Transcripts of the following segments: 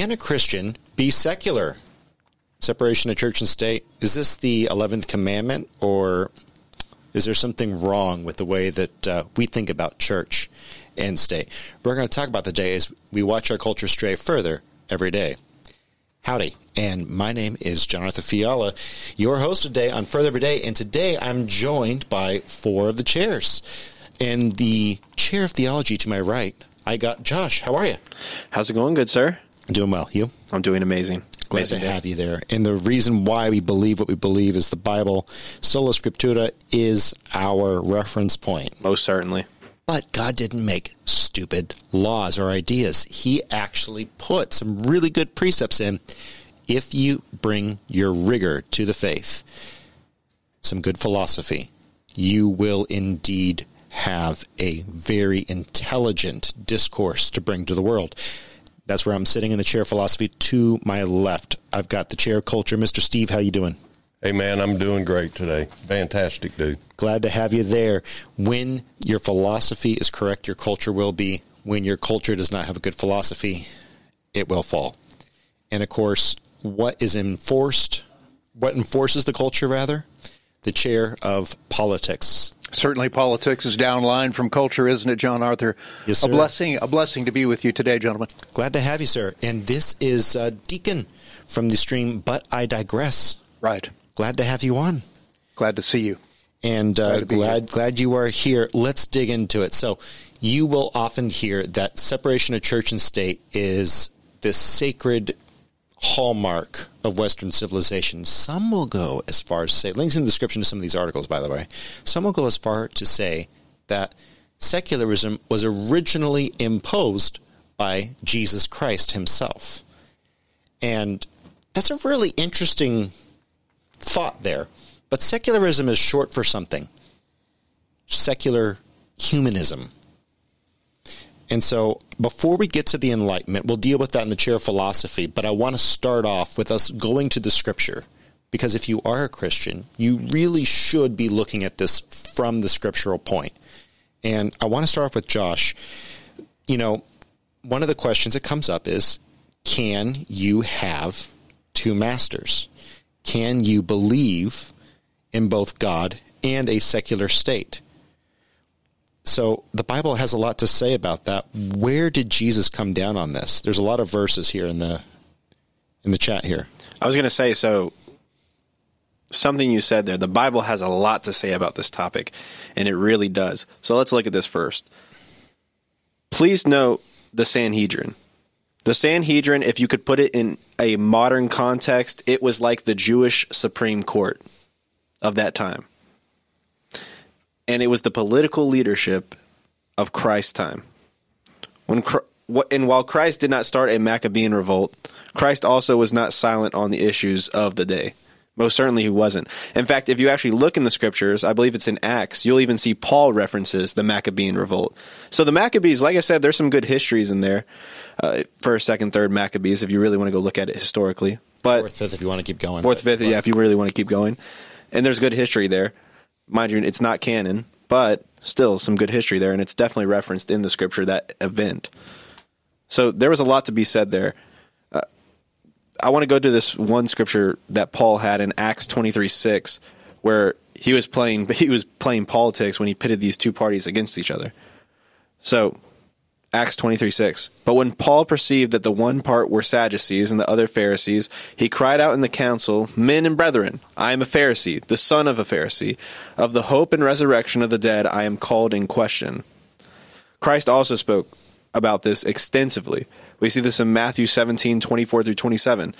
Can a Christian be secular? Separation of church and state. Is this the 11th commandment, or is there something wrong with the way that uh, we think about church and state? We're going to talk about the as we watch our culture stray further every day. Howdy, and my name is Jonathan Fiala, your host today on Further Every Day, and today I'm joined by four of the chairs. And the chair of theology to my right, I got Josh. How are you? How's it going, good sir? I'm doing well. You? I'm doing amazing. Glad amazing to day. have you there. And the reason why we believe what we believe is the Bible, sola scriptura, is our reference point. Most certainly. But God didn't make stupid laws or ideas. He actually put some really good precepts in. If you bring your rigor to the faith, some good philosophy, you will indeed have a very intelligent discourse to bring to the world. That's where I'm sitting in the chair of philosophy to my left. I've got the chair of culture, Mr. Steve. How you doing? Hey man, I'm doing great today. Fantastic, dude. Glad to have you there. When your philosophy is correct, your culture will be. When your culture does not have a good philosophy, it will fall. And of course, what is enforced, what enforces the culture rather? The chair of politics. Certainly, politics is downline from culture, isn't it, John Arthur? Yes, sir. A blessing, a blessing to be with you today, gentlemen. Glad to have you, sir. And this is uh, Deacon from the stream, but I digress. Right. Glad to have you on. Glad to see you. and uh, Glad glad glad you are here. Let's dig into it. So, you will often hear that separation of church and state is this sacred hallmark of Western civilization. Some will go as far as to say, links in the description to some of these articles, by the way. Some will go as far to say that secularism was originally imposed by Jesus Christ himself, and that's a really interesting thought there. But secularism is short for something secular humanism. And so, before we get to the Enlightenment, we'll deal with that in the chair of philosophy. But I want to start off with us going to the scripture. Because if you are a Christian, you really should be looking at this from the scriptural point. And I want to start off with Josh. You know, one of the questions that comes up is can you have two masters? Can you believe in both God and a secular state? So the Bible has a lot to say about that. Where did Jesus come down on this? There's a lot of verses here in the in the chat here. I was going to say so. Something you said there. The Bible has a lot to say about this topic, and it really does. So let's look at this first. Please note the Sanhedrin. The Sanhedrin, if you could put it in a modern context, it was like the Jewish Supreme Court of that time. And it was the political leadership of Christ's time. When and while Christ did not start a Maccabean revolt, Christ also was not silent on the issues of the day. Most certainly he wasn't. In fact, if you actually look in the scriptures, I believe it's in Acts, you'll even see Paul references the Maccabean revolt. So the Maccabees, like I said, there's some good histories in there. Uh, first, second, third Maccabees, if you really want to go look at it historically. But Fourth, fifth, if you want to keep going. fourth, fifth, yeah, if you really want to keep going. And there's good history there. Mind you, it's not canon, but still some good history there, and it's definitely referenced in the scripture that event. So there was a lot to be said there. Uh, I want to go to this one scripture that Paul had in Acts twenty three six, where he was playing he was playing politics when he pitted these two parties against each other. So Acts 23 6. But when Paul perceived that the one part were Sadducees and the other Pharisees, he cried out in the council, Men and brethren, I am a Pharisee, the son of a Pharisee. Of the hope and resurrection of the dead, I am called in question. Christ also spoke about this extensively. We see this in Matthew 17 24 through 27.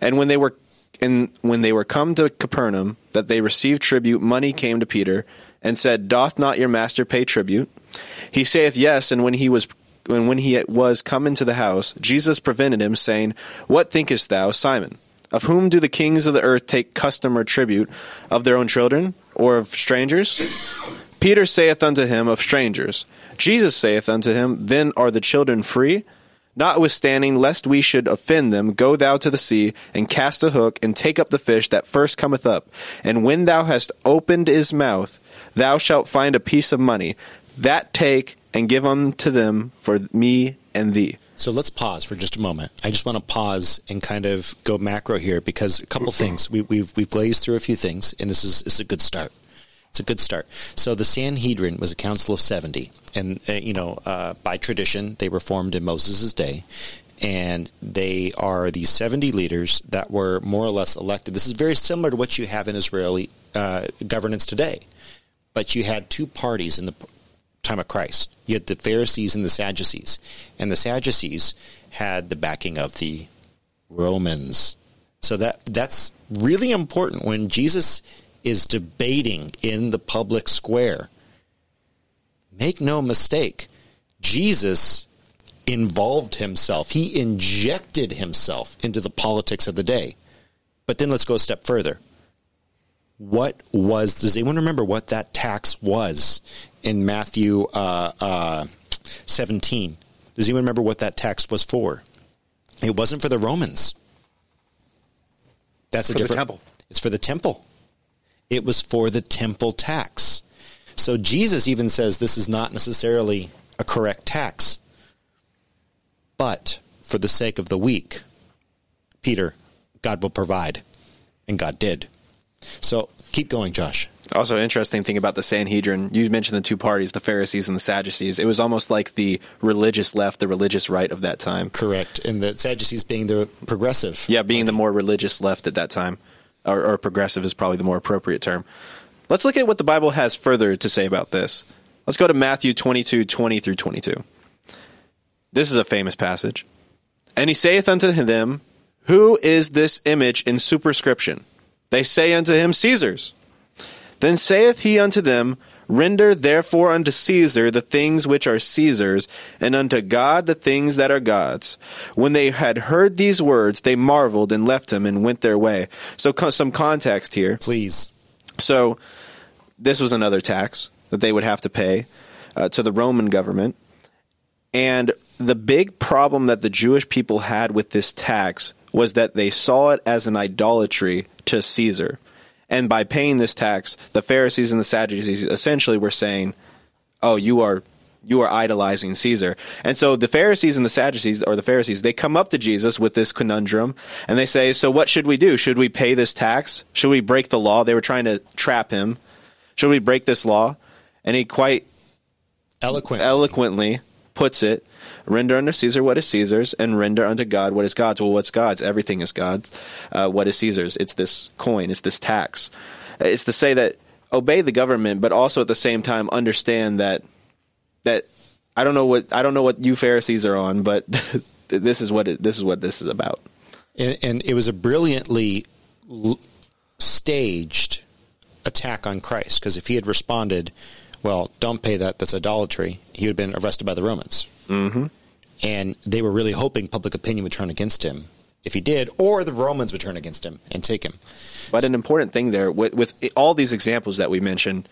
And when they were and when they were come to Capernaum, that they received tribute, money came to Peter, and said, Doth not your master pay tribute? He saith, Yes. And when he was when when he was come into the house, Jesus prevented him, saying, What thinkest thou, Simon? Of whom do the kings of the earth take custom or tribute? Of their own children, or of strangers? Peter saith unto him, Of strangers. Jesus saith unto him, Then are the children free? Notwithstanding, lest we should offend them, go thou to the sea, and cast a hook, and take up the fish that first cometh up. And when thou hast opened his mouth, thou shalt find a piece of money. That take and give unto them for me and thee. So let's pause for just a moment. I just want to pause and kind of go macro here because a couple things we, we've we've glazed through a few things, and this is this is a good start. It's a good start. So the Sanhedrin was a council of seventy, and uh, you know uh, by tradition they were formed in Moses' day, and they are these seventy leaders that were more or less elected. This is very similar to what you have in Israeli uh, governance today, but you had two parties in the time of Christ. You had the Pharisees and the Sadducees, and the Sadducees had the backing of the Romans. So that that's really important when Jesus is debating in the public square. Make no mistake, Jesus involved himself. He injected himself into the politics of the day. But then let's go a step further what was does anyone remember what that tax was in Matthew uh, uh, 17? Does anyone remember what that text was for? It wasn't for the Romans. That's a For the different temple. It's for the temple. It was for the temple tax. So Jesus even says this is not necessarily a correct tax. But for the sake of the weak, Peter, God will provide. And God did. So keep going, Josh. Also, interesting thing about the Sanhedrin, you mentioned the two parties, the Pharisees and the Sadducees. It was almost like the religious left, the religious right of that time. Correct. And the Sadducees being the progressive. Yeah, being the more religious left at that time, or, or progressive is probably the more appropriate term. Let's look at what the Bible has further to say about this. Let's go to Matthew 22, 20 through 22. This is a famous passage. And he saith unto them, Who is this image in superscription? They say unto him, Caesar's. Then saith he unto them, Render therefore unto Caesar the things which are Caesar's, and unto God the things that are God's. When they had heard these words, they marveled and left him and went their way. So, some context here. Please. So, this was another tax that they would have to pay uh, to the Roman government. And the big problem that the Jewish people had with this tax was that they saw it as an idolatry to Caesar. And by paying this tax, the Pharisees and the Sadducees essentially were saying, "Oh, you are you are idolizing Caesar." And so the Pharisees and the Sadducees or the Pharisees, they come up to Jesus with this conundrum and they say, "So what should we do? Should we pay this tax? Should we break the law?" They were trying to trap him. Should we break this law? And he quite Eloquent. eloquently puts it render unto Caesar what is Caesar's, and render unto God what is God's. Well, what's God's? Everything is God's. Uh, what is Caesar's? It's this coin, it's this tax. It's to say that obey the government, but also at the same time understand that that I don't know what I don't know what you Pharisees are on, but this is what it, this is what this is about. and, and it was a brilliantly l- staged attack on Christ because if he had responded, "Well, don't pay that; that's idolatry," he would have been arrested by the Romans. Mm-hmm. And they were really hoping public opinion would turn against him if he did, or the Romans would turn against him and take him. But an important thing there with, with all these examples that we mentioned,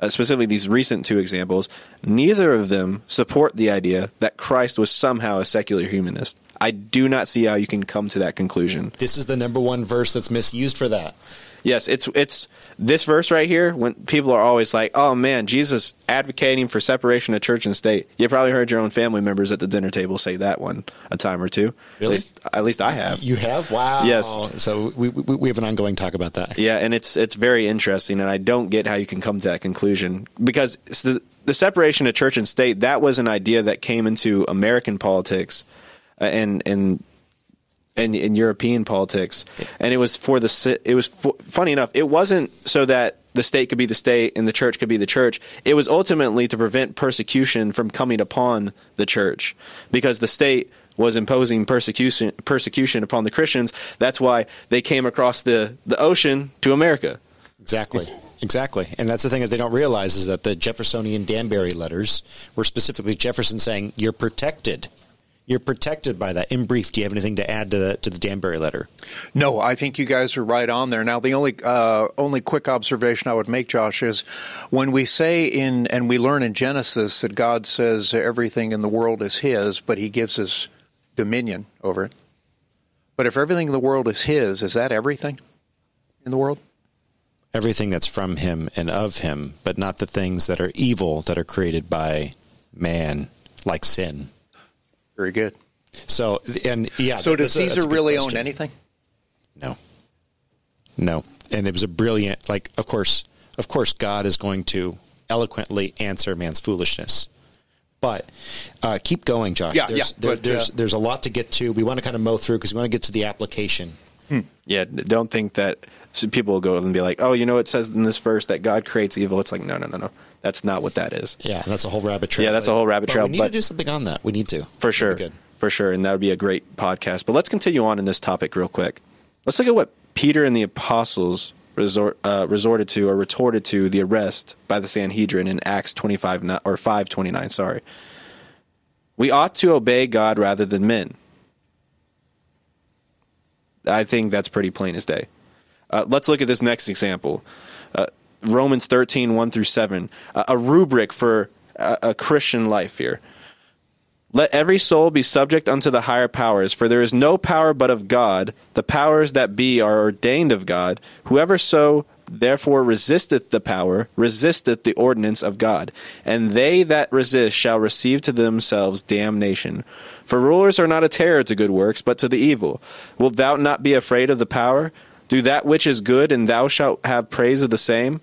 uh, specifically these recent two examples, neither of them support the idea that Christ was somehow a secular humanist. I do not see how you can come to that conclusion. This is the number one verse that's misused for that. Yes, it's it's this verse right here. When people are always like, "Oh man, Jesus advocating for separation of church and state," you probably heard your own family members at the dinner table say that one a time or two. Really? At least, at least I have. You have? Wow. Yes. So we, we, we have an ongoing talk about that. Yeah, and it's it's very interesting, and I don't get how you can come to that conclusion because the the separation of church and state that was an idea that came into American politics uh, and and and in European politics, and it was for the it was fu- funny enough. It wasn't so that the state could be the state and the church could be the church. It was ultimately to prevent persecution from coming upon the church because the state was imposing persecution persecution upon the Christians. That's why they came across the the ocean to America. Exactly. Exactly. And that's the thing that they don't realize is that the Jeffersonian Danbury letters were specifically Jefferson saying, you're protected. You're protected by that. In brief, do you have anything to add to the, to the Danbury letter? No, I think you guys are right on there. Now, the only uh, only quick observation I would make, Josh, is when we say in and we learn in Genesis that God says everything in the world is His, but He gives us dominion over it. But if everything in the world is His, is that everything in the world? Everything that's from him and of him, but not the things that are evil that are created by man, like sin. Very good. So and yeah. So that's does a- a Caesar really question. own anything? No. No. And it was a brilliant like of course of course God is going to eloquently answer man's foolishness. But uh, keep going, Josh. Yeah, there's, yeah, there- but, there's uh, there's a lot to get to. We want to kind of mow through because we want to get to the application. Yeah, don't think that people will go and be like, "Oh, you know, it says in this verse that God creates evil." It's like, no, no, no, no. That's not what that is. Yeah, that's a whole rabbit trail. Yeah, that's a whole rabbit But trail, We need but- to do something on that. We need to For sure. Good. For sure. And that would be a great podcast. But let's continue on in this topic real quick. Let's look at what Peter and the apostles resort, uh, resorted to or retorted to the arrest by the Sanhedrin in Acts 25 or 529, sorry. We ought to obey God rather than men. I think that's pretty plain as day. Uh, let's look at this next example. Uh, Romans 13, 1 through 7. Uh, a rubric for a, a Christian life here. Let every soul be subject unto the higher powers, for there is no power but of God. The powers that be are ordained of God. Whoever so therefore resisteth the power, resisteth the ordinance of God. And they that resist shall receive to themselves damnation. For rulers are not a terror to good works, but to the evil. Wilt thou not be afraid of the power? Do that which is good, and thou shalt have praise of the same.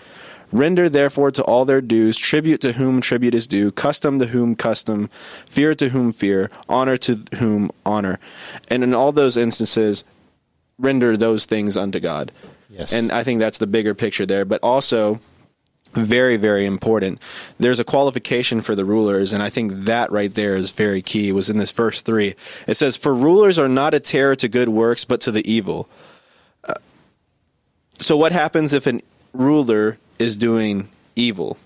Render therefore to all their dues, tribute to whom tribute is due, custom to whom custom, fear to whom fear, honor to whom honor. And in all those instances, render those things unto God. Yes. And I think that's the bigger picture there. But also, very, very important. There's a qualification for the rulers, and I think that right there is very key. It was in this verse 3. It says, For rulers are not a terror to good works, but to the evil. Uh, so, what happens if a ruler is doing evil?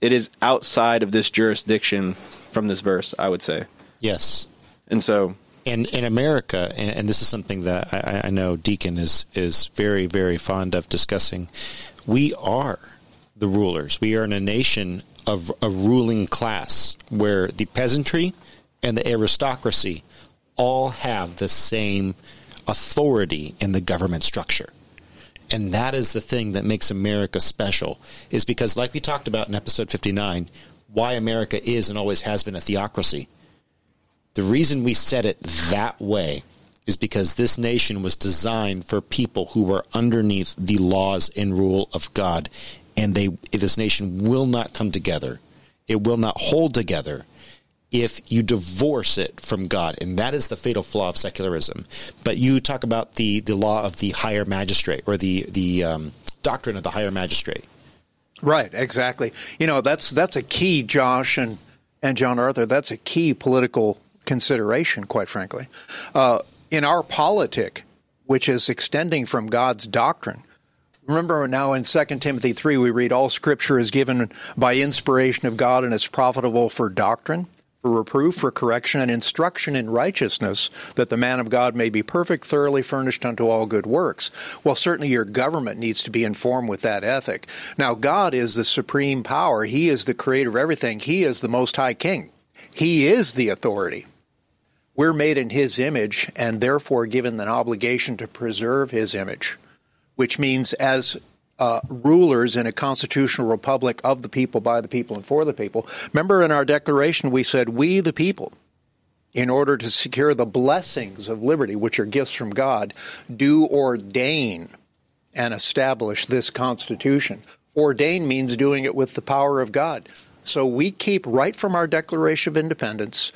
It is outside of this jurisdiction from this verse, I would say. Yes. And so, And in America, and, and this is something that I, I know Deacon is is very very fond of discussing. We are the rulers. We are in a nation of a ruling class where the peasantry and the aristocracy all have the same authority in the government structure. And that is the thing that makes America special, is because, like we talked about in episode 59, why America is and always has been a theocracy. The reason we said it that way is because this nation was designed for people who were underneath the laws and rule of God, and they this nation will not come together. It will not hold together if you divorce it from God, and that is the fatal flaw of secularism. But you talk about the the law of the higher magistrate or the the um, doctrine of the higher magistrate. Right, exactly. You know, that's that's a key, Josh and and John Arthur. That's a key political consideration, quite frankly. Uh, in our politic, which is extending from God's doctrine. Remember now in 2 Timothy 3, we read, All scripture is given by inspiration of God and is profitable for doctrine, for reproof, for correction, and instruction in righteousness, that the man of God may be perfect, thoroughly furnished unto all good works. Well, certainly your government needs to be informed with that ethic. Now, God is the supreme power. He is the creator of everything. He is the most high king. He is the authority. We're made in His image and therefore given an obligation to preserve His image, which means as uh, rulers in a constitutional republic of the people, by the people, and for the people. Remember in our declaration, we said, We the people, in order to secure the blessings of liberty, which are gifts from God, do ordain and establish this Constitution. Ordain means doing it with the power of God. So we keep right from our Declaration of Independence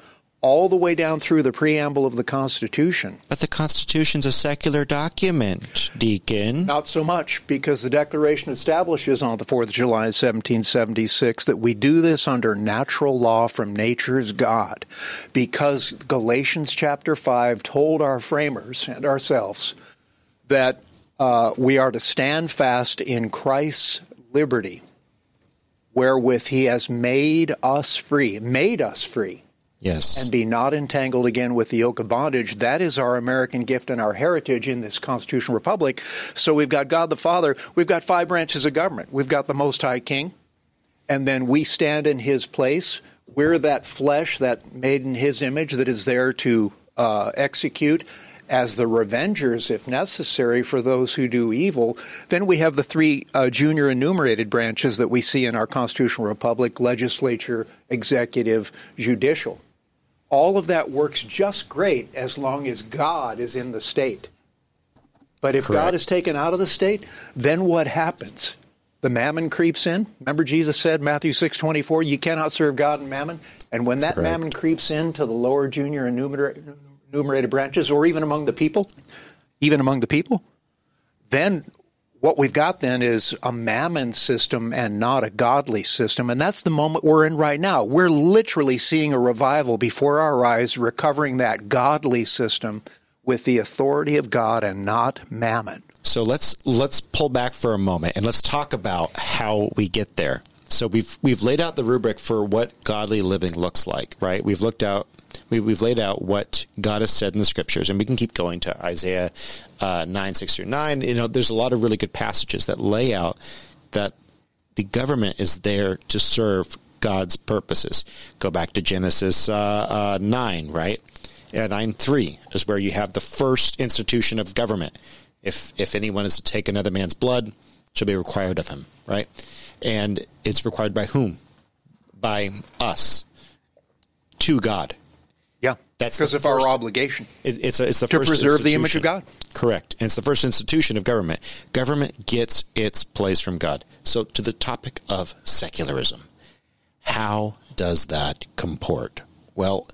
all the way down through the preamble of the Constitution. But the Constitution's a secular document, Deacon. Not so much, because the Declaration establishes on the 4th of July 1776 that we do this under natural law from nature's God, because Galatians chapter 5 told our framers and ourselves that uh, we are to stand fast in Christ's liberty, wherewith he has made us free, made us free Yes. and be not entangled again with the yoke of bondage. That is our American gift and our heritage in this constitutional republic. So we've got God the Father, we've got five branches of government. We've got the Most High King, and then we stand in his place. We're that flesh that made in his image that is there to uh, execute as the revengers, if necessary, for those who do evil. Then we have the three uh, junior enumerated branches that we see in our constitutional republic legislature, executive, judicial. All of that works just great as long as God is in the state. But if Correct. God is taken out of the state, then what happens? The mammon creeps in. Remember Jesus said, Matthew 6 24, you cannot serve God and mammon. And when that Correct. mammon creeps into the lower junior enumerated branches, or even among the people, even among the people, then what we've got then is a mammon system and not a godly system. And that's the moment we're in right now. We're literally seeing a revival before our eyes, recovering that godly system with the authority of God and not mammon. So let's let's pull back for a moment and let's talk about how we get there. So we've we've laid out the rubric for what godly living looks like, right? We've looked out we, we've laid out what God has said in the scriptures, and we can keep going to Isaiah uh, nine six through nine. You know, there's a lot of really good passages that lay out that the government is there to serve God's purposes. Go back to Genesis uh, uh, nine, right? Yeah, nine three is where you have the first institution of government. If if anyone is to take another man's blood, shall be required of him, right? And it's required by whom? By us to God. Yeah, That's because of our obligation. It, it's a, it's the To first preserve the image of. God. Correct, and it's the first institution of government. Government gets its place from God. So to the topic of secularism, how does that comport? Well,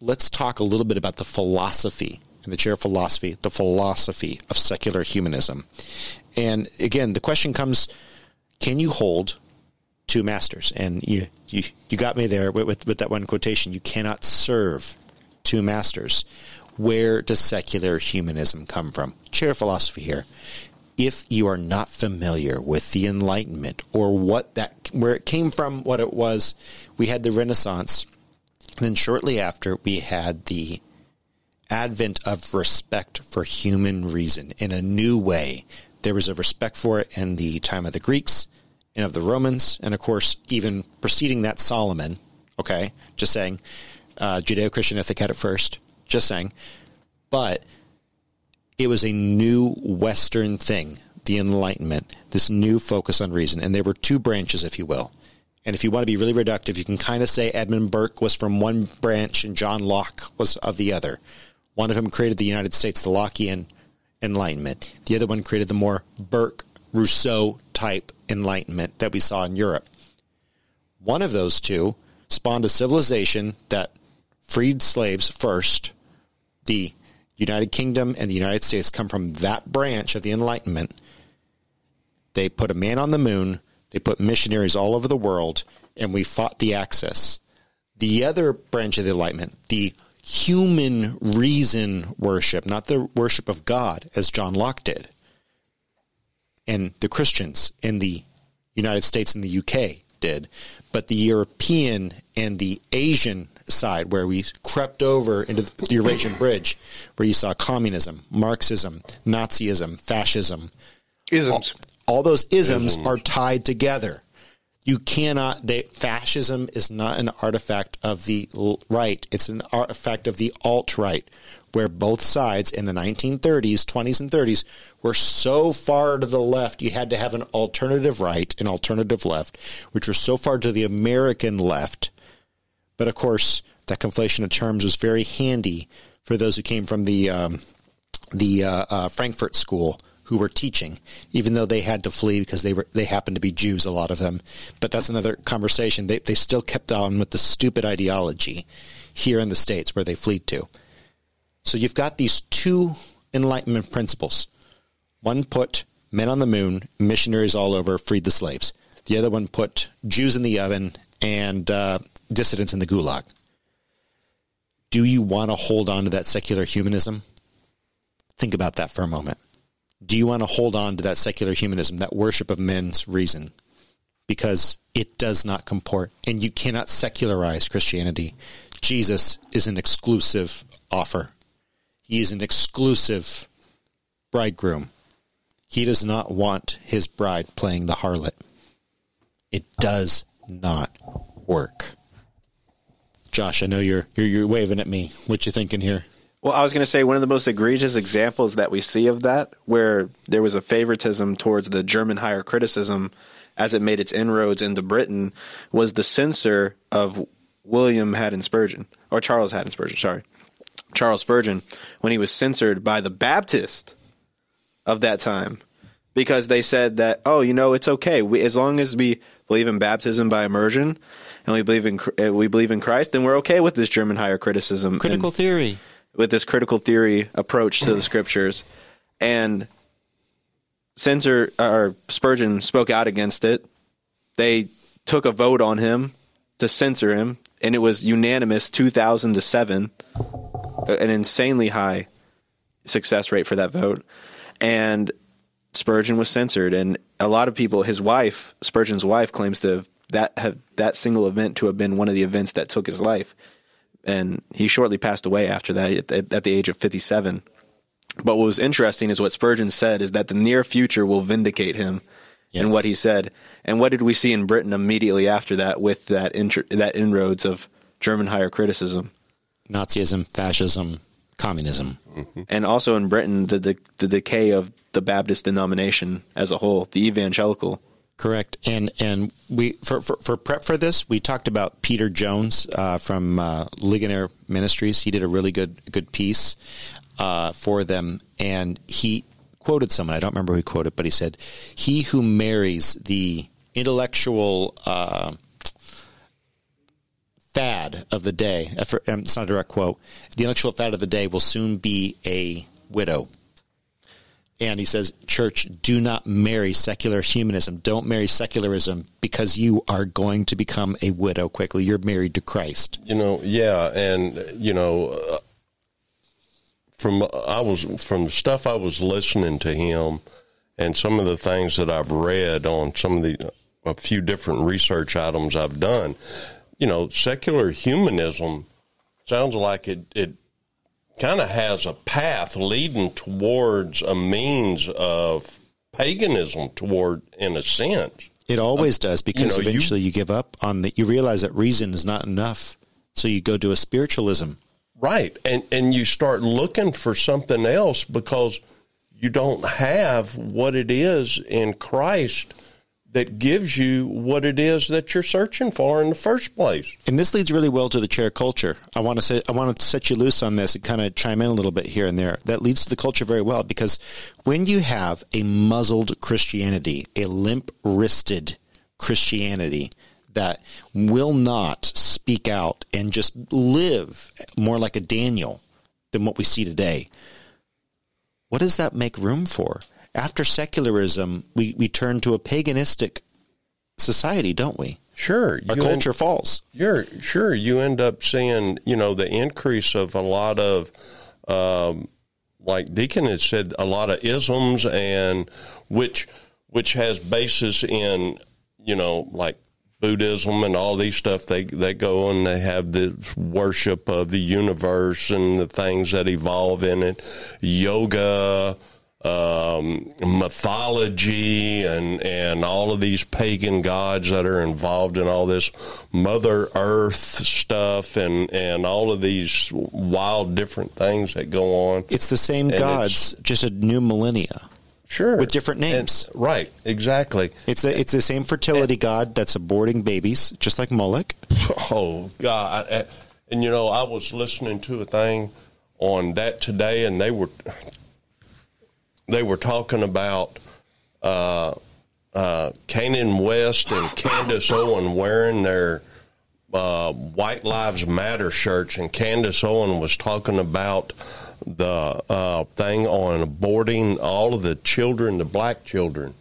let's talk a little bit about the philosophy and the chair of philosophy, the philosophy of secular humanism. And again, the question comes: Can you hold two masters? And you you, you got me there with, with with that one quotation. You cannot serve two masters. Where does secular humanism come from? Chair philosophy here. If you are not familiar with the Enlightenment or what that where it came from, what it was, we had the Renaissance. Then shortly after, we had the advent of respect for human reason in a new way. There was a respect for it in the time of the Greeks and of the Romans, and of course, even preceding that, Solomon. Okay, just saying, uh, Judeo-Christian ethic had it first. Just saying, but it was a new Western thing, the Enlightenment, this new focus on reason, and there were two branches, if you will. And if you want to be really reductive, you can kind of say Edmund Burke was from one branch and John Locke was of the other. One of them created the United States, the Lockean Enlightenment. The other one created the more Burke, Rousseau type Enlightenment that we saw in Europe. One of those two spawned a civilization that freed slaves first. The United Kingdom and the United States come from that branch of the Enlightenment. They put a man on the moon. They put missionaries all over the world, and we fought the Axis. The other branch of the Enlightenment, the human reason worship, not the worship of God, as John Locke did, and the Christians in the United States and the UK did, but the European and the Asian side, where we crept over into the Eurasian Bridge, where you saw communism, Marxism, Nazism, fascism, Isms. all those isms are tied together. You cannot. They, fascism is not an artifact of the right; it's an artifact of the alt right, where both sides in the 1930s, 20s, and 30s were so far to the left, you had to have an alternative right, an alternative left, which were so far to the American left. But of course, that conflation of terms was very handy for those who came from the um, the uh, uh, Frankfurt School who were teaching, even though they had to flee because they were they happened to be Jews, a lot of them. But that's another conversation. They they still kept on with the stupid ideology here in the states where they fled to. So you've got these two Enlightenment principles. One put men on the moon, missionaries all over, freed the slaves. The other one put Jews in the oven and uh, dissidents in the gulag. Do you want to hold on to that secular humanism? Think about that for a moment. Do you want to hold on to that secular humanism, that worship of men's reason? Because it does not comport, and you cannot secularize Christianity Jesus is an exclusive offer. He is an exclusive bridegroom. He does not want his bride playing the harlot. It does not work. Josh, I know you're you're, you're waving at me. What you thinking here? Well, I was going to say one of the most egregious examples that we see of that, where there was a favoritism towards the German higher criticism as it made its inroads into Britain, was the censor of William Haddon Spurgeon, or Charles Haddon Spurgeon, sorry. Charles Spurgeon, when he was censored by the Baptist of that time, because they said that, oh, you know, it's okay. We, as long as we believe in baptism by immersion and we believe in we believe in Christ, then we're okay with this German higher criticism. Critical theory. with this critical theory approach to the scriptures, and censor or Spurgeon spoke out against it. They took a vote on him to censor him, and it was unanimous, two thousand to seven, an insanely high success rate for that vote, and Spurgeon was censored, and a lot of people, his wife, Spurgeon's wife, claims to have that have that single event to have been one of the events that took his life and he shortly passed away after that at, at the age of 57. But what was interesting is what Spurgeon said is that the near future will vindicate him in what he said. And what did we see in Britain immediately after that with that intr- that inroads of German higher criticism? Nazism, fascism, communism. And also in Britain, the, the the decay of the Baptist denomination as a whole, the evangelical. Correct. And and we for, for for prep for this, we talked about Peter Jones uh, from uh, Ligonier Ministries. He did a really good good piece uh, for them, and he quoted someone. I don't remember who he quoted, but he said, "He who marries the intellectual." Uh, fad of the day. uh, um, It's not a direct quote. The intellectual fad of the day will soon be a widow. And he says, Church, do not marry secular humanism. Don't marry secularism because you are going to become a widow quickly. You're married to Christ. You know, yeah, and you know, uh, from I was from the stuff I was listening to him, and some of the things that I've read on some of the a few different research items I've done. You know, secular humanism sounds like it it kind of has a path leading towards a means of paganism toward in a sense. It always um, does because know, eventually you, give up on that you realize that reason is not enough. So you go to a spiritualism. Right. And and you start looking for something else because you don't have what it is in Christ that gives you what it is that you're searching for in the first place. And this leads really well to the chair culture. I want to say I want to set you loose on this and kind of chime in a little bit here and there. That leads to the culture very well because when you have a muzzled Christianity, a limp-wristed Christianity that will not speak out and just live more like a Daniel than what we see today, what does that make room for? After secularism, we, we turn to a paganistic society, don't we? Sure. Our end- culture falls. You're sure you end up seeing, you know, the increase of a lot of, um, like Deacon had said, a lot of isms and which which has basis in, you know, like Buddhism and all these stuff. They they go and they have the worship of the universe and the things that evolve in it, yoga. Um, mythology and and all of these pagan gods that are involved in all this Mother Earth stuff and and all of these wild different things that go on. It's the same And gods, just a new millennia. Sure, with different names. And- right? Exactly. It's a, it's the same fertility god that's aborting babies, just like Moloch. Oh God! And you know, I was listening to a thing on that today, and they were they were talking about uh, uh, Kanye West and Candace Owen wearing their uh, White Lives Matter shirts, and Candace Owen was talking about the uh, thing on aborting all of the children, the black children.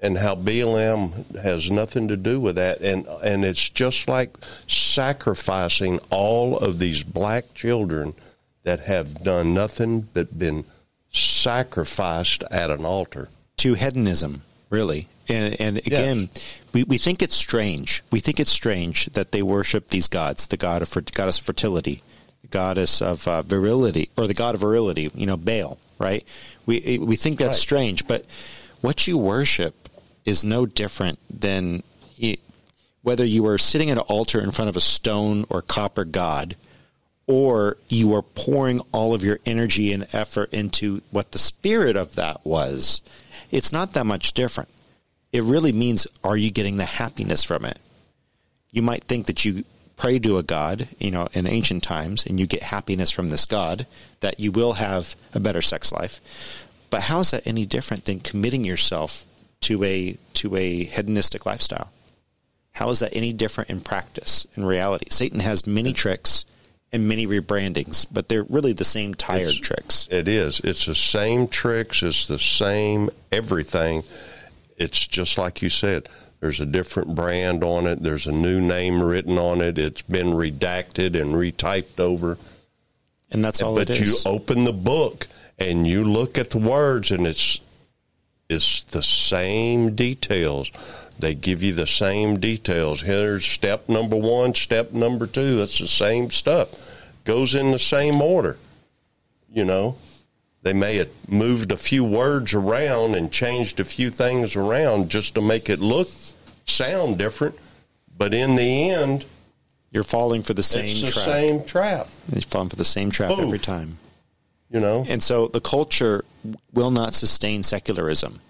And how BLM has nothing to do with that, and and it's just like sacrificing all of these black children that have done nothing but been sacrificed at an altar. To hedonism, really. And, and again, we, we think it's strange. We think it's strange that they worship these gods, the god of goddess of fertility, the goddess of uh, virility, or the god of virility. You know, Baal. Right? We we think that's right. strange, but what you worship is no different than whether you are sitting at an altar in front of a stone or copper god, or you are pouring all of your energy and effort into what the spirit of that was. It's not that much different it really means are you getting the happiness from it? You might think that you pray to a God, you know, in ancient times, and you get happiness from this God, that you will have a better sex life. But how is that any different than committing yourself to a to a hedonistic lifestyle? How is that any different in practice, in reality? Satan has many tricks and many rebrandings, but they're really the same tired it's, tricks. It is. It's the same tricks. It's the same everything it's just like you said. There's a different brand on it. There's a new name written on it. It's been redacted and retyped over. And that's all but it is. you open the book and you look at the words and it's it's the same details. They give you the same details. Here's step number one, step number two. It's the same stuff. Goes in the same order. You know? They may have moved a few words around and changed a few things around just to make it look, sound different. But in the end, you're falling for the same it's the trap. same trap. You're falling for the same trap Oof. every time. You know? And so the culture will not sustain secularism.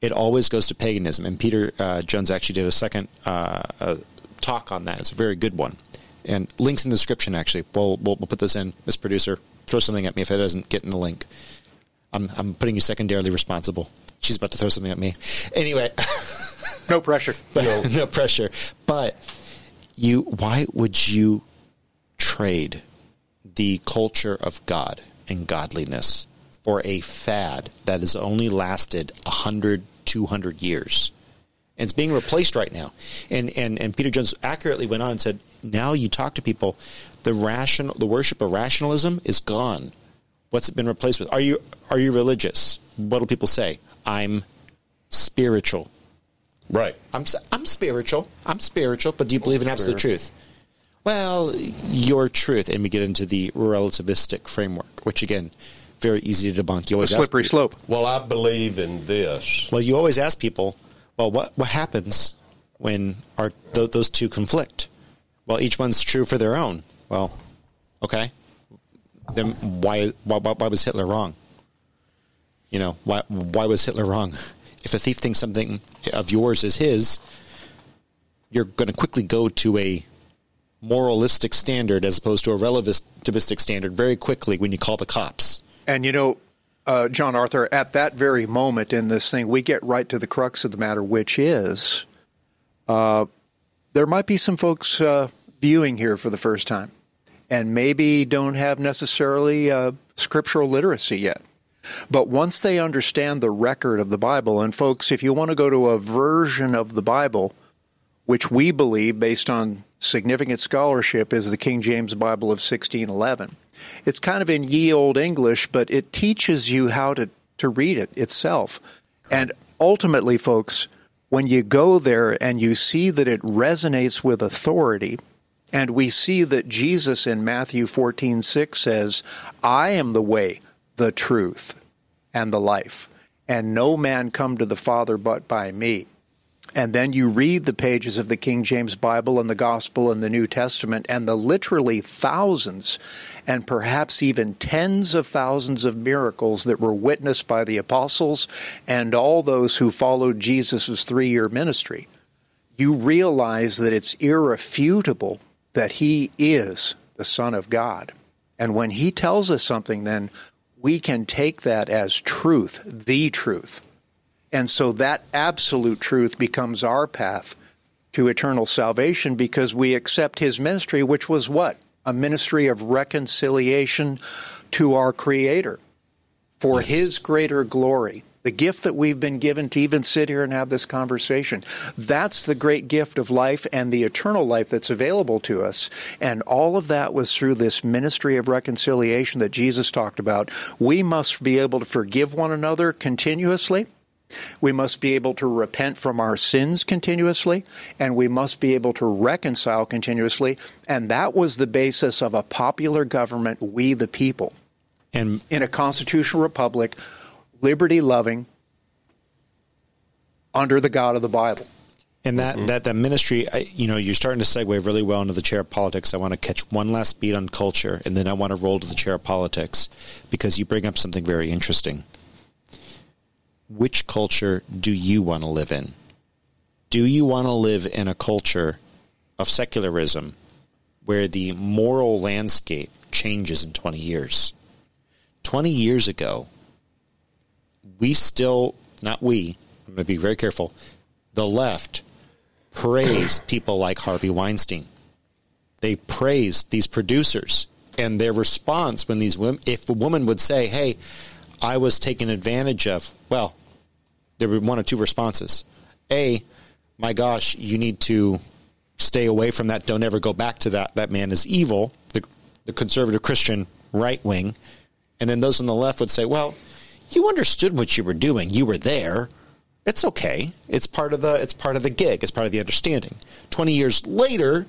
It always goes to paganism. And Peter uh, Jones actually did a second uh, uh, talk on that. It's a very good one. And links in the description, actually. We'll, we'll, we'll put this in, Miss Producer throw something at me if it doesn't get in the link. I'm I'm putting you secondarily responsible. She's about to throw something at me. Anyway, no pressure. But, no. no pressure. But you, why would you trade the culture of God and godliness for a fad that has only lasted 100, 200 years? And it's being replaced right now. And, and, and Peter Jones accurately went on and said, now you talk to people, the rational, the worship of rationalism is gone. What's it been replaced with? Are you are you religious? What do people say? I'm spiritual. Right. I'm I'm spiritual. I'm spiritual, but do you believe in absolute truth? Well, your truth, and we get into the relativistic framework, which again, very easy to debunk. You always a slippery ask, slope. Well, I believe in this. Well, you always ask people, well, what what happens when our th- those two conflict? Well, each one's true for their own. Well, okay. Then why, why, why was Hitler wrong? You know, why, why was Hitler wrong? If a thief thinks something of yours is his, you're going to quickly go to a moralistic standard as opposed to a relativistic standard very quickly when you call the cops. And you know, uh, John Arthur, at that very moment in this thing, we get right to the crux of the matter, which is uh, there might be some folks uh, viewing here for the first time and maybe don't have necessarily uh, scriptural literacy yet. But once they understand the record of the Bible, and folks, if you want to go to a version of the Bible, which we believe, based on significant scholarship, is the King James Bible of 1611, it's kind of in ye old English, but it teaches you how to, to read it itself. And ultimately, folks, when you go there and you see that it resonates with authority, and we see that Jesus in Matthew 14, 6 says, I am the way, the truth, and the life, and no man come to the Father but by me. And then you read the pages of the King James Bible and the Gospel and the New Testament, and the literally thousands and perhaps even tens of thousands of miracles that were witnessed by the apostles and all those who followed Jesus' three year ministry. You realize that it's irrefutable that he is the Son of God. And when he tells us something, then we can take that as truth, the truth. And so that absolute truth becomes our path to eternal salvation because we accept his ministry, which was what? A ministry of reconciliation to our Creator for yes. his greater glory the gift that we've been given to even sit here and have this conversation. That's the great gift of life and the eternal life that's available to us. And all of that was through this ministry of reconciliation that Jesus talked about. We must be able to forgive one another continuously We must be able to repent from our sins continuously, and we must be able to reconcile continuously. And that was the basis of a popular government, we the people. And in a constitutional republic, liberty loving, under the God of the Bible. And that, mm-hmm. that, that ministry, I, you know, you're starting to segue really well into the chair of politics. I want to catch one last beat on culture, and then I want to roll to the chair of politics because you bring up something very interesting. Which culture do you want to live in? Do you want to live in a culture of secularism where the moral landscape changes in 20 years? 20 years ago, we still, not we, I'm going to be very careful, the left praised people like Harvey Weinstein. They praised these producers. And their response when these women, if a woman would say, hey, I was taken advantage of, well, there were one or two responses. A, my gosh, you need to stay away from that. Don't ever go back to that. That man is evil. The, the conservative Christian right wing. And then those on the left would say, well, you understood what you were doing. You were there. It's okay. It's part of the it's part of the gig. It's part of the understanding. 20 years later,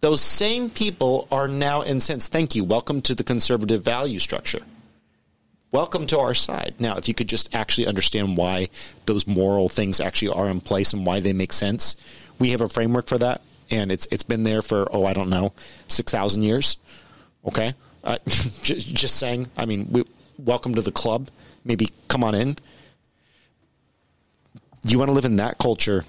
those same people are now incensed. Thank you. Welcome to the conservative value structure. Welcome to our side. Now, if you could just actually understand why those moral things actually are in place and why they make sense, we have a framework for that, and it's it's been there for oh I don't know six thousand years. Okay, uh, just, just saying. I mean, we, welcome to the club. Maybe come on in. You want to live in that culture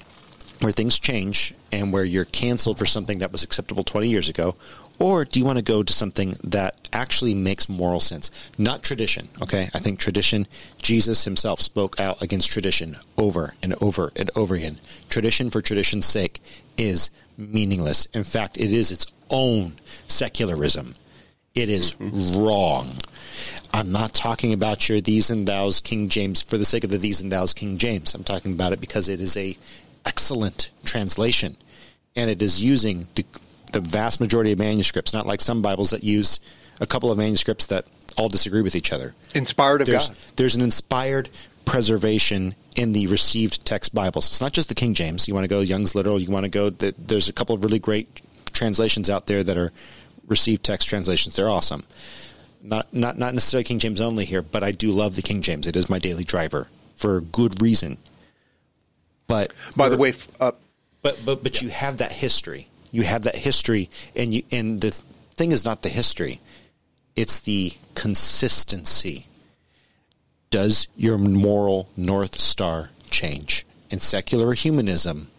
where things change and where you're canceled for something that was acceptable 20 years ago? Or do you want to go to something that actually makes moral sense? Not tradition, okay? I think tradition, Jesus himself spoke out against tradition over and over and over again. Tradition for tradition's sake is meaningless. In fact, it is its own secularism. It is mm-hmm. wrong. I'm not talking about your these and thous King James for the sake of the these and thous King James. I'm talking about it because it is a excellent translation, and it is using the, the vast majority of manuscripts, not like some Bibles that use a couple of manuscripts that all disagree with each other. Inspired of There's, God. there's an inspired preservation in the received text Bibles. It's not just the King James. You want to go Young's Literal. You want to go. The, there's a couple of really great translations out there that are received text translations. They're awesome. Not not not necessarily King James only here, but I do love the King James. It is my daily driver for good reason. But By the way, f- uh, but but but you have that history. You have that history, and you and the thing is not the history; it's the consistency. Does your moral north star change? In secular humanism,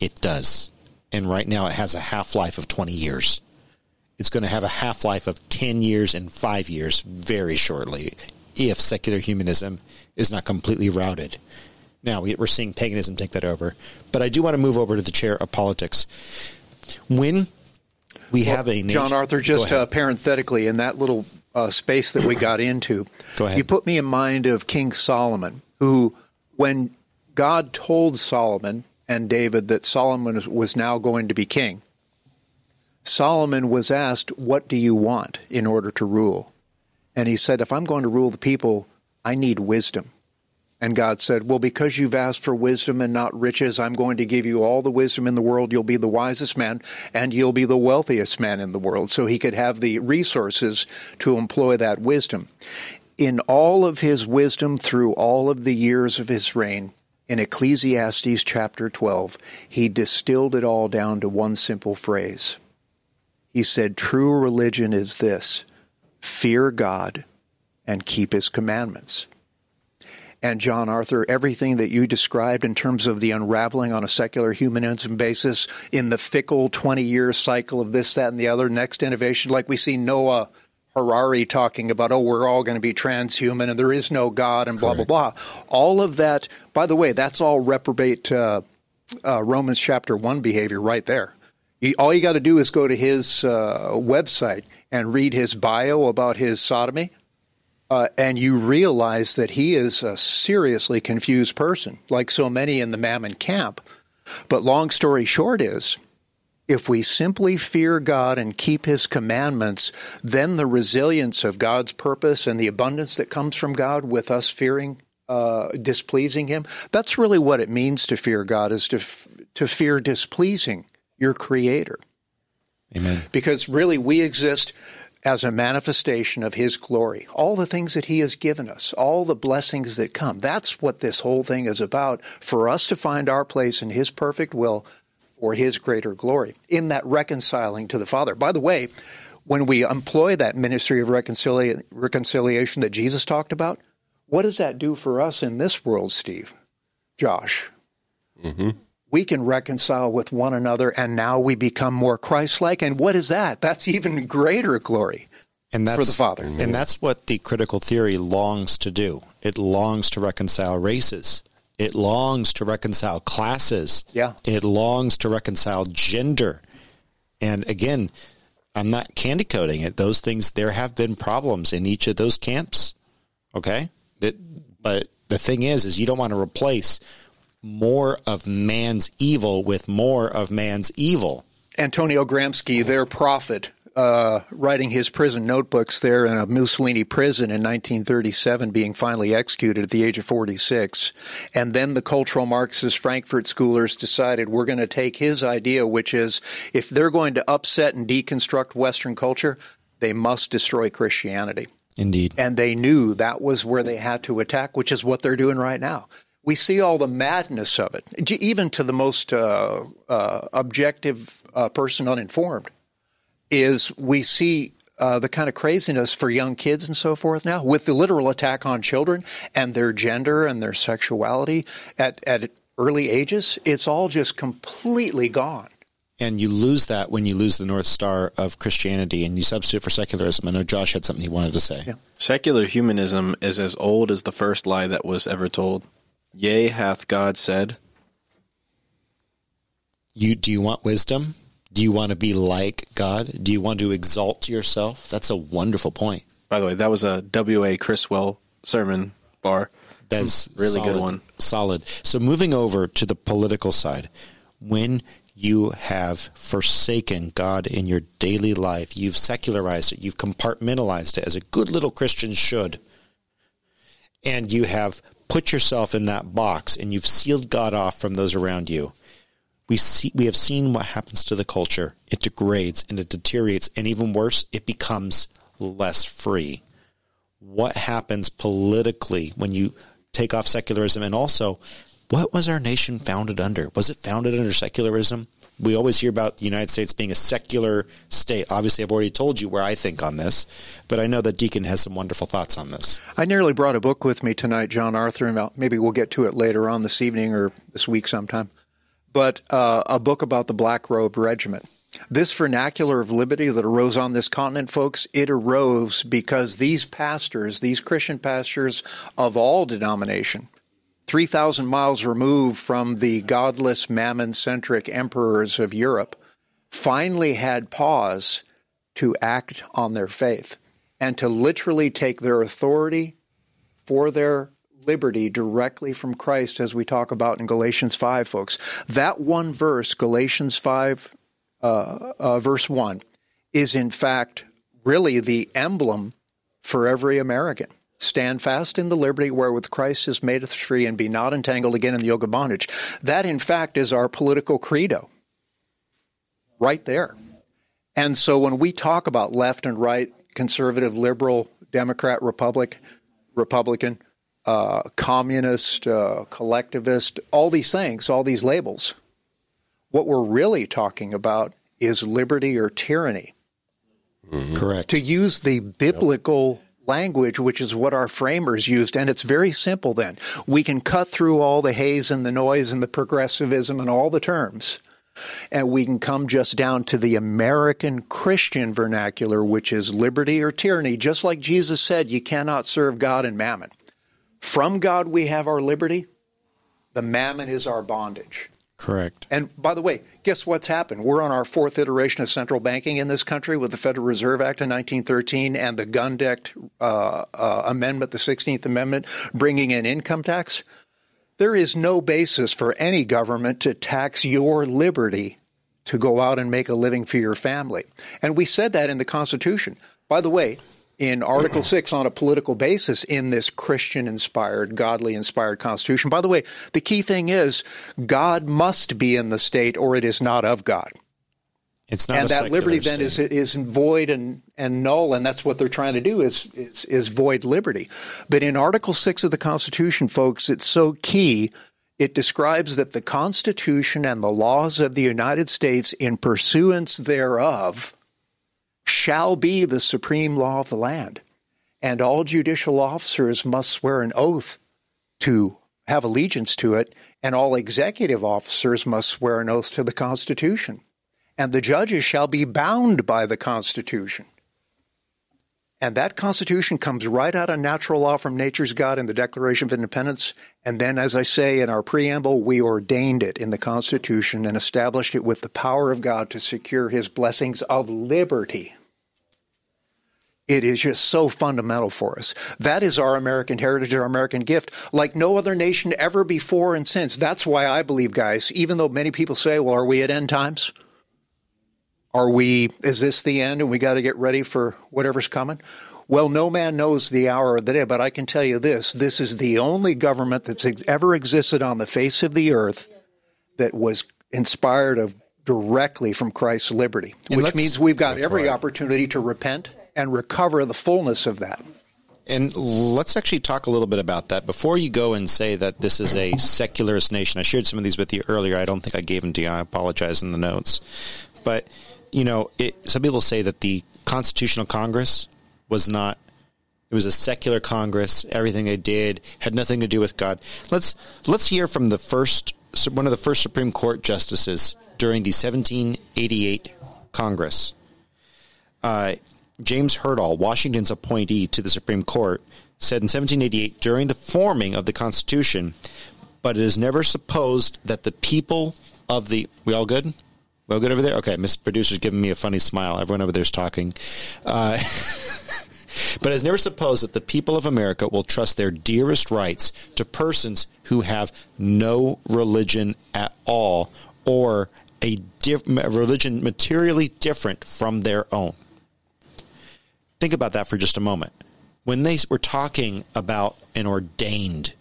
it does, and right now it has a half life of twenty years. It's going to have a half life of ten years and five years very shortly, if secular humanism is not completely routed. Now we- we're seeing paganism take that over, but I do want to move over to the chair of politics. When we have a nation, John Arthur, just uh, parenthetically, in that little uh, space that we got into, Go ahead. you put me in mind of King Solomon, who, when God told Solomon and David that Solomon was now going to be king, Solomon was asked, What do you want in order to rule? And he said, If I'm going to rule the people, I need wisdom. And God said, Well, because you've asked for wisdom and not riches, I'm going to give you all the wisdom in the world. You'll be the wisest man and you'll be the wealthiest man in the world. So he could have the resources to employ that wisdom. In all of his wisdom through all of the years of his reign, in Ecclesiastes chapter 12, he distilled it all down to one simple phrase. He said, True religion is this fear God and keep his commandments. And John Arthur, everything that you described in terms of the unraveling on a secular humanism basis in the fickle 20 year cycle of this, that, and the other, next innovation, like we see Noah Harari talking about, oh, we're all going to be transhuman and there is no God and blah, blah, blah. All of that, by the way, that's all reprobate uh, uh, Romans chapter 1 behavior right there. You, all you got to do is go to his uh, website and read his bio about his sodomy uh, and you realize that he is a seriously confused person, like so many in the Mammon camp. But long story short is, if we simply fear God and keep his commandments, then the resilience of God's purpose and the abundance that comes from God with us fearing uh, displeasing Him. That's really what it means to fear God, is to, f- to fear displeasing your Creator. Amen. Because really, we exist as a manifestation of His glory. All the things that He has given us, all the blessings that come. That's what this whole thing is about for us to find our place in His perfect will for His greater glory, in that reconciling to the Father. By the way, when we employ that ministry of reconcilia- reconciliation that Jesus talked about, what does that do for us in this world, Steve? Josh? Mm-hmm. We can reconcile with one another and now we become more Christ-like. And what is that? That's even greater glory. and that's the Father. And that's what the critical theory longs to do. It longs to reconcile races. It longs to reconcile classes. Yeah. It longs to reconcile gender. And again, I'm not candy coating it. Those things there have been problems in each of those camps. Okay? It, but the thing is is you don't want to replace more of man's evil with more of man's evil. Antonio Gramsci, their prophet, uh, writing his prison notebooks there in a Mussolini prison in 1937, being finally executed at the age of 46. And then the cultural Marxist Frankfurt schoolers decided we're going to take his idea, which is if they're going to upset and deconstruct Western culture, they must destroy Christianity. Indeed. and they knew that was where they had to attack, which is what they're doing right now. We see all the madness of it, even to the most uh, uh, objective uh, person uninformed. Is we see uh, the kind of craziness for young kids and so forth now, with the literal attack on children and their gender and their sexuality at at early ages. It's all just completely gone. And you lose that when you lose the North Star of Christianity and you substitute for secularism. I know Josh had something he wanted to say. Yeah. Secular humanism is as old as the first lie that was ever told. Yea, hath God said. You do you want wisdom? Do you want to be like God? Do you want to exalt yourself? That's a wonderful point. By the way, that was a W.A. Criswell sermon bar. That's Really good one. Solid. So moving over to the political side, when you have forsaken God in your daily life, you've secularized it, you've compartmentalized it as a good little Christian should, and you have put yourself in that box and you've sealed God off from those around you. We see we have seen what happens to the culture. It degrades and it deteriorates, and even worse, it becomes less free what happens politically when you take off secularism and also what was our nation founded under was it founded under secularism we always hear about the united states being a secular state obviously i've already told you where i think on this but i know that deacon has some wonderful thoughts on this I nearly brought a book with me tonight, John Arthur, and maybe we'll get to it later on this evening or this week sometime. But uh, a book about the Black Robe Regiment. This vernacular of liberty that arose on this continent, folks, it arose because these pastors, these Christian pastors of all denomination, 3,000 miles removed from the godless, mammon centric emperors of Europe, finally had pause to act on their faith and to literally take their authority for their liberty directly from Christ, as we talk about in Galatians 5, folks. That one verse, Galatians 5, uh, uh, verse 1, is in fact really the emblem for every American. Stand fast in the liberty wherewith Christ has made us free and be not entangled again in the yoke of bondage. That, in fact, is our political credo. Right there. And so when we talk about left and right, conservative, liberal, Democrat, Republic, Republican, uh, communist, uh, collectivist, all these things, all these labels, what we're really talking about is liberty or tyranny. correct To use the biblical language, which is what our framers used, and it's very simple then. We can cut through all the haze and the noise and the progressivism and all the terms and we can come just down to the American Christian vernacular, which is liberty or tyranny. Just like Jesus said, you cannot serve God and mammon. From God we have our liberty, the mammon is our bondage. Correct And by the way, guess what's happened? We're on our fourth iteration of central banking in this country with the Federal Reserve Act of 1913 and the Gun Act uh, uh, Amendment, the 16th Amendment, bringing in income tax. There is no basis for any government to tax your liberty to go out and make a living for your family. And we said that in the Constitution. By the way, in Article 6 on a political basis in this Christian inspired, godly inspired Constitution. By the way, the key thing is God must be in the state or it is not of God. It's not and that liberty then is is void and, and null, and that's what they're trying to do is, is is void liberty. But in Article Six of the Constitution, folks, it's so key. It describes that the Constitution and the laws of the United States, in pursuance thereof, shall be the supreme law of the land, and all judicial officers must swear an oath to have allegiance to it, and all executive officers must swear an oath to the Constitution and the judges shall be bound by the Constitution. And that Constitution comes right out of natural law from nature's God in the Declaration of Independence. And then, as I say in our preamble, we ordained it in the Constitution and established it with the power of God to secure his blessings of liberty. It is just so fundamental for us. That is our American heritage, our American gift, like no other nation ever before and since. That's why I believe, guys, even though many people say, well, are we at end times? Are we, is this the end and we got to get ready for whatever's coming? Well, no man knows the hour of the day, but I can tell you this this is the only government that's ever existed on the face of the earth that was inspired of directly from Christ's liberty, and which means we've got every right. opportunity to repent and recover the fullness of that. And let's actually talk a little bit about that. Before you go and say that this is a secularist nation, I shared some of these with you earlier. I don't think I gave them to you. I apologize in the notes. But you know, it, some people say that the Constitutional Congress was not. It was a secular Congress. Everything they did had nothing to do with God. Let's let's hear from the first one of the first Supreme Court justices during the 1788 Congress. Uh, James Iredell, Washington's appointee to the Supreme Court, said in 1788 during the forming of the Constitution, but it is never supposed that the people of the we all good well, good over there? Okay, Miss Producer's giving me a funny smile. Everyone over there's talking. Uh, but it's never supposed that the people of America will trust their dearest rights to persons who have no religion at all or a diff- religion materially different from their own. Think about that for just a moment. When they were talking about an ordained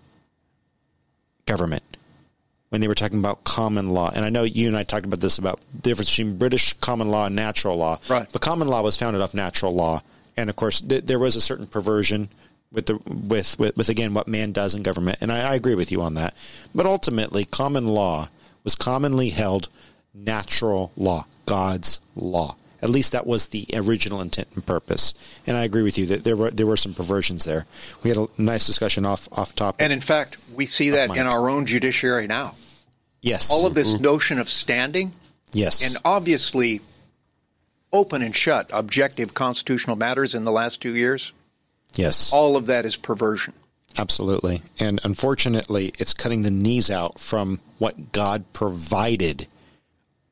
government, when they were talking about common law. And I know you and I talked about this about the difference between British common law and natural law. Right. But common law was founded off natural law, and of course th- there was a certain perversion with the with, with, with again what man does in government, and I, I agree with you on that. But ultimately, common law was commonly held natural law, God's law. At least that was the original intent and purpose. And I agree with you that there were there were some perversions there. We had a nice discussion off off topic. And in fact, we see that in our own judiciary now. Yes. All of this mm-hmm. notion of standing. Yes. And obviously open and shut objective constitutional matters in the last 2 years. Yes. All of that is perversion. Absolutely. And unfortunately, it's cutting the knees out from what God provided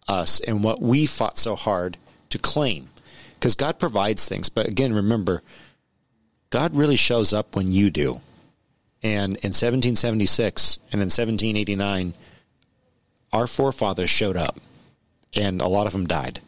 us and what we fought so hard to claim. Because God provides things. But again, remember, God really shows up when you do. And in 1776 and in 1789, our forefathers showed up, and a lot of them died.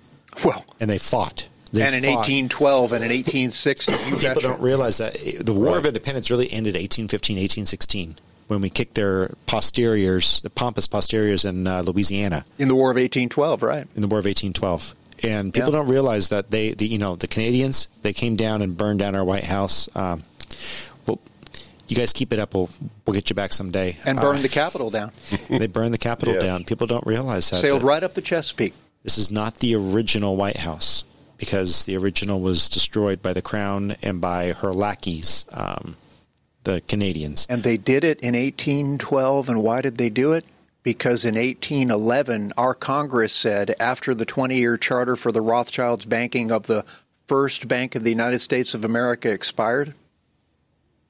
Well, and they fought. They and in fought. 1812 and in 1860, people don't realize that the War right. of Independence really ended 1815, 1816 when we kicked their posteriors, the pompous posteriors in uh, Louisiana. In the War of 1812, right? In the War of 1812 and people yeah. don't realize that they, the, you know, the Canadians they came down and burned down our White House. Um, well, you guys keep it up. We'll we'll get you back someday. And burned uh, the Capitol down. they burned the Capitol yeah. down. People don't realize that. Sailed that right up the Chesapeake. This is not the original White House because the original was destroyed by the Crown and by her lackeys, um, the Canadians. And they did it in 1812. And why did they do it? Because in 1811, our Congress said after the 20 year charter for the Rothschilds banking of the first bank of the United States of America expired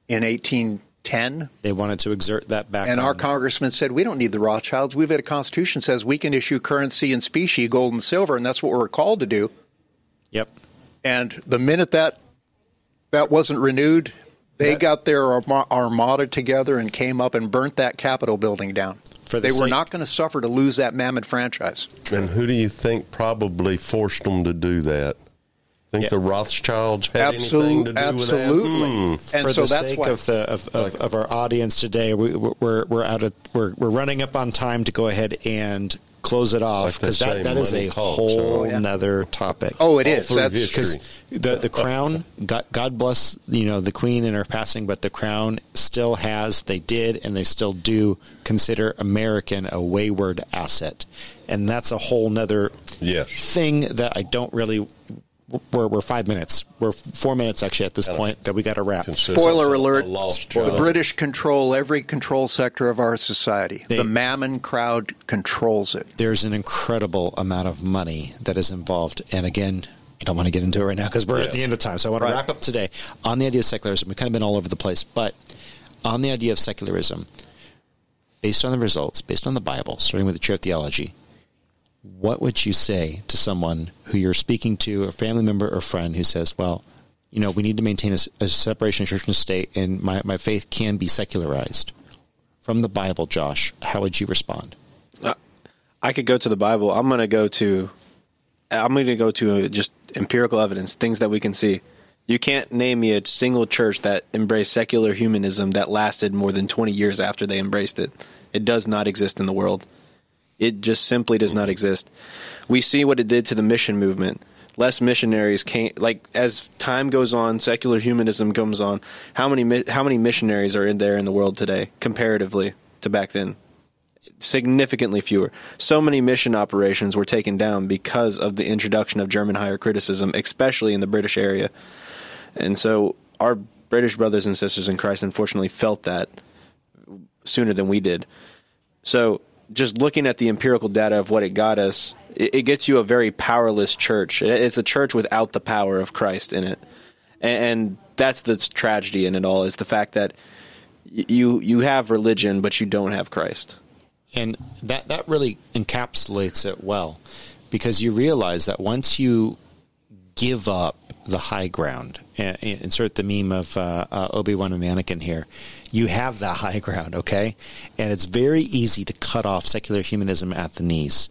in 1810. They wanted to exert that back. And on. our congressman said, We don't need the Rothschilds. We've had a constitution says we can issue currency and specie, gold and silver, and that's what we're called to do. Yep. And the minute that that wasn't renewed, they that, got their armada together and came up and burnt that Capitol building down. The they sake. were not going to suffer to lose that mammoth franchise. And who do you think probably forced them to do that? Think Yeah. the Rothschilds had Absolute- anything to do absolutely. with that? Hmm. And for so the that's sake why of the of, of, of our audience today, we, we're we're out of we're we're running up on time to go ahead and close it off because say, that, that is a talks, whole huh? Yeah. nother topic. Oh, it All is. That's because the the crown, God, God bless you know the queen in her passing, but the crown still has, they did, and they still do consider American a wayward asset, and that's a whole nother Yes. thing that I don't really. We're, we're five minutes. We're four minutes actually at this point that we got to wrap. Spoiler alert: The. British control every control sector of our society. They- the Mammon crowd controls it. there's an incredible amount of money that is involved. And again, I don't want to get into it right now because we're at the end of time. So I want Right. to wrap up today on the idea of secularism. We've kind of been all over the place, but on the idea of secularism, based on the results, based on the Bible, starting with the chair of theology, what would you say to someone who you're speaking to, a family member or friend who says, well, you know, we need to maintain a separation of church and state, and my, my faith can be secularized? From the Bible, Josh, how would you respond? I could go to the Bible. I'm going to go to I'm going to go to just empirical evidence, things that we can see. You can't name me a single church that embraced secular humanism that lasted more than 20 years after they embraced it. It does not exist in the world. It just simply does not exist. We see what it did to the mission movement. Less missionaries came. Like as time goes on, secular humanism comes on. How many how many missionaries are in there in the world today, comparatively to back then? significantly fewer. So many mission operations were taken down because of the introduction of German higher criticism, especially in the British area. And so our British brothers and sisters in Christ unfortunately felt that sooner than we did. So just looking at the empirical data of what it got us, it, it gets you a very powerless church. It- It's a church without the power of Christ in it. And, and that's the tragedy in it all is the fact that you you have religion but you don't have Christ. And that, that really encapsulates it well because you realize that once you give up the high ground, and, insert the meme of uh, uh, Obi Wan and Anakin here, you have that high ground, okay? And it's very easy to cut off secular humanism at the knees.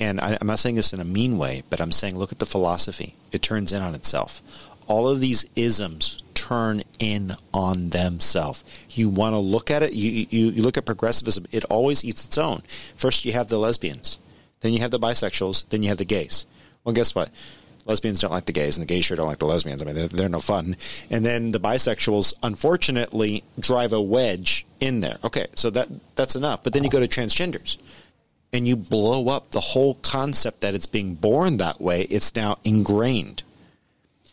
And I, I'm not saying this in a mean way, but I'm saying look at the philosophy. It turns in on itself. All of these isms turn in on themselves. You want to look at it, you, you, you look at progressivism, it always eats its own. First, you have the lesbians, then you have the bisexuals, then you have the gays. Well, guess what? Lesbians don't like the gays, and the gays sure don't like the lesbians. I mean, they're, they're no fun. And then the bisexuals, unfortunately, drive a wedge in there. Okay, so that that's enough. But then you go to transgenders and you blow up the whole concept that it's being born that way. It's now ingrained.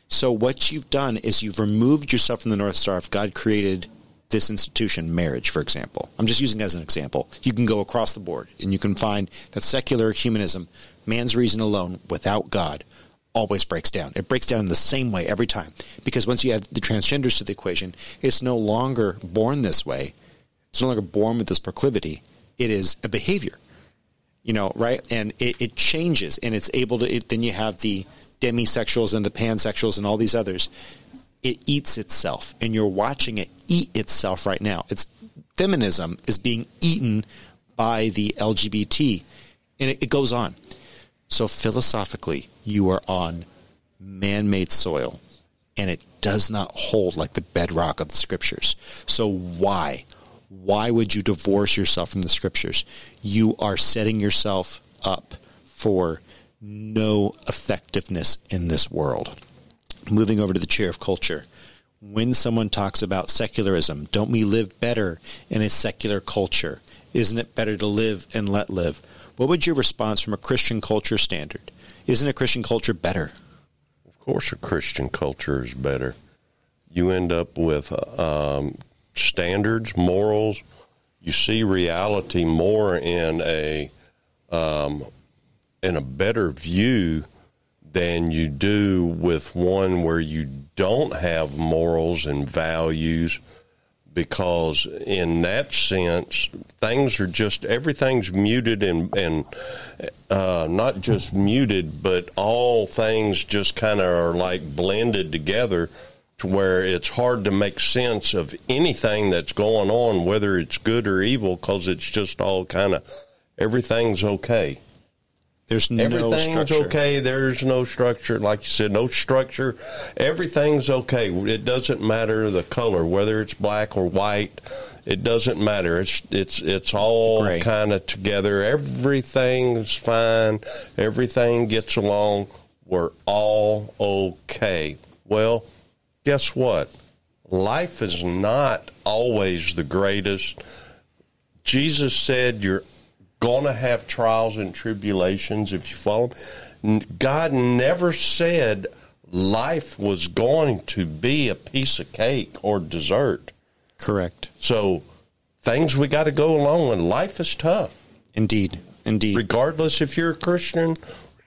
So what you've done is you've removed yourself from the North Star. If God created this institution, marriage, for example, I'm just using as an example. You can go across the board and you can find that secular humanism, man's reason alone, without God, always breaks down. It breaks down in the same way every time. Because once you add the transgenders to the equation, it's no longer born this way. It's no longer born with this proclivity. It is a behavior you know, right? And it, it changes, and it's able to. It, then you have the demisexuals and the pansexuals and all these others. It eats itself, and you're watching it eat itself right now. It's feminism is being eaten by the LGBT, and it, it goes on. So philosophically, you are on man-made soil, and it does not hold like the bedrock of the scriptures. So why? Why would you divorce yourself from the scriptures? You are setting yourself up for no effectiveness in this world. Moving over to the chair of culture. When someone talks about secularism, don't we live better in a secular culture? Isn't it better to live and let live? What would your response from a Christian culture standard? Isn't a Christian culture better? Of course, a Christian culture is better. You end up with um, standards, morals. You see reality more in a um, in a better view than you do with one where you don't have morals and values. Because in that sense, things are just everything's muted and and uh, not just muted, but all things just kind of are like blended together to where it's hard to make sense of anything that's going on, whether it's good or evil, because it's just all kind of everything's okay. There's no Everything's structure. okay. There's no structure, like you said, no structure. Everything's okay. It doesn't matter the color, whether it's black or white. It doesn't matter. It's it's it's all kind of together. Everything's fine. Everything gets along. We're all okay. Well, guess what? Life is not always the greatest. Jesus said you're going to have trials and tribulations if you follow. him. God never said life was going to be a piece of cake or dessert. Correct. So things we got to go along with. Life is tough. Indeed. Indeed. Regardless if you're a Christian,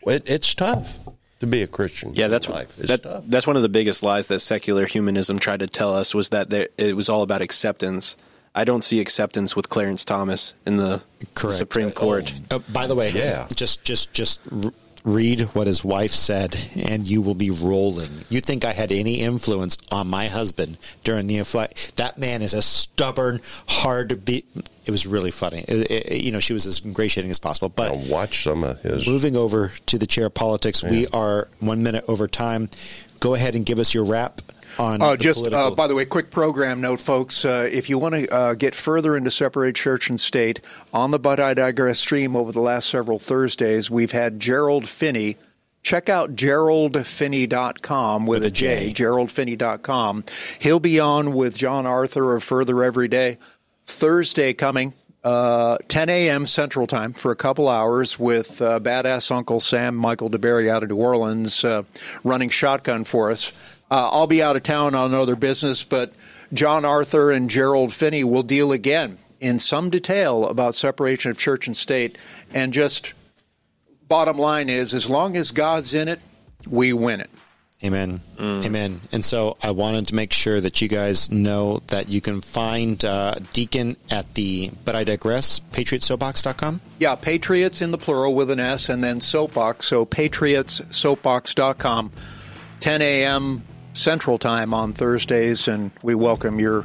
it, it's tough to be a Christian. Yeah, that's life. That, that's one of the biggest lies that secular humanism tried to tell us was that there, it was all about acceptance. I don't see acceptance with Clarence Thomas in the Correct. Supreme Court. Uh, by the way, Yeah. just just just read what his wife said, and you will be rolling. You think I had any influence on my husband during the inflict? That man is a stubborn, hard to beat. It was really funny. It- it- you know, she was as ingratiating as possible, but. I'll watch some of his. Moving over to the chair of politics, we are one minute over time. Go ahead and give us your wrap on Uh, just political. uh, by the way, quick program note, folks. Uh, if you want to uh, get further into separate church and state, on the But I Digress stream over the last several Thursdays, we've had Gerald Finney. Check out geraldfinney.com with, With a J, J. geraldfinney.com. He'll be on with John Arthur of Further Every Day. Thursday coming, uh, 10 a.m. Central Time for a couple hours with uh, badass Uncle Sam, Michael DeBerry out of New Orleans, uh, running shotgun for us. Uh, I'll be out of town on other business, but John Arthur and Gerald Finney will deal again in some detail about separation of church and state. And just bottom line is, as long as God's in it, we win it. Amen. Amen. And so I wanted to make sure that you guys know that you can find uh, Deacon at the But I Digress, patriotsoapbox.com. Yeah, Patriots in the plural with an S and then Soapbox. So patriotssoapbox.com, 10 a.m. Central Time on Thursdays, and we welcome your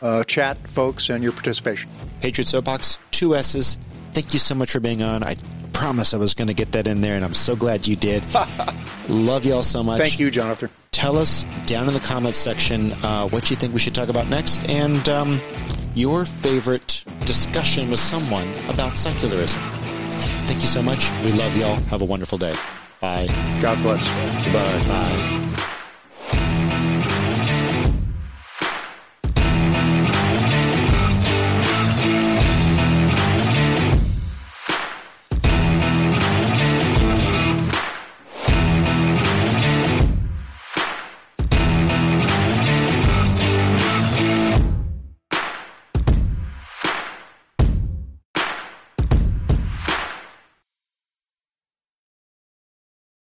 uh, chat, folks, and your participation. Patriot Soapbox, two S's. Thank you so much for being on. I promise I was going to get that in there, and I'm so glad you did. Love y'all so much. Thank you, Jonathan. Tell us down in the comments section uh, what you think we should talk about next and um, your favorite discussion with someone about secularism. Thank you so much. We love y'all. Have a wonderful day. Bye. God bless. Goodbye. Bye.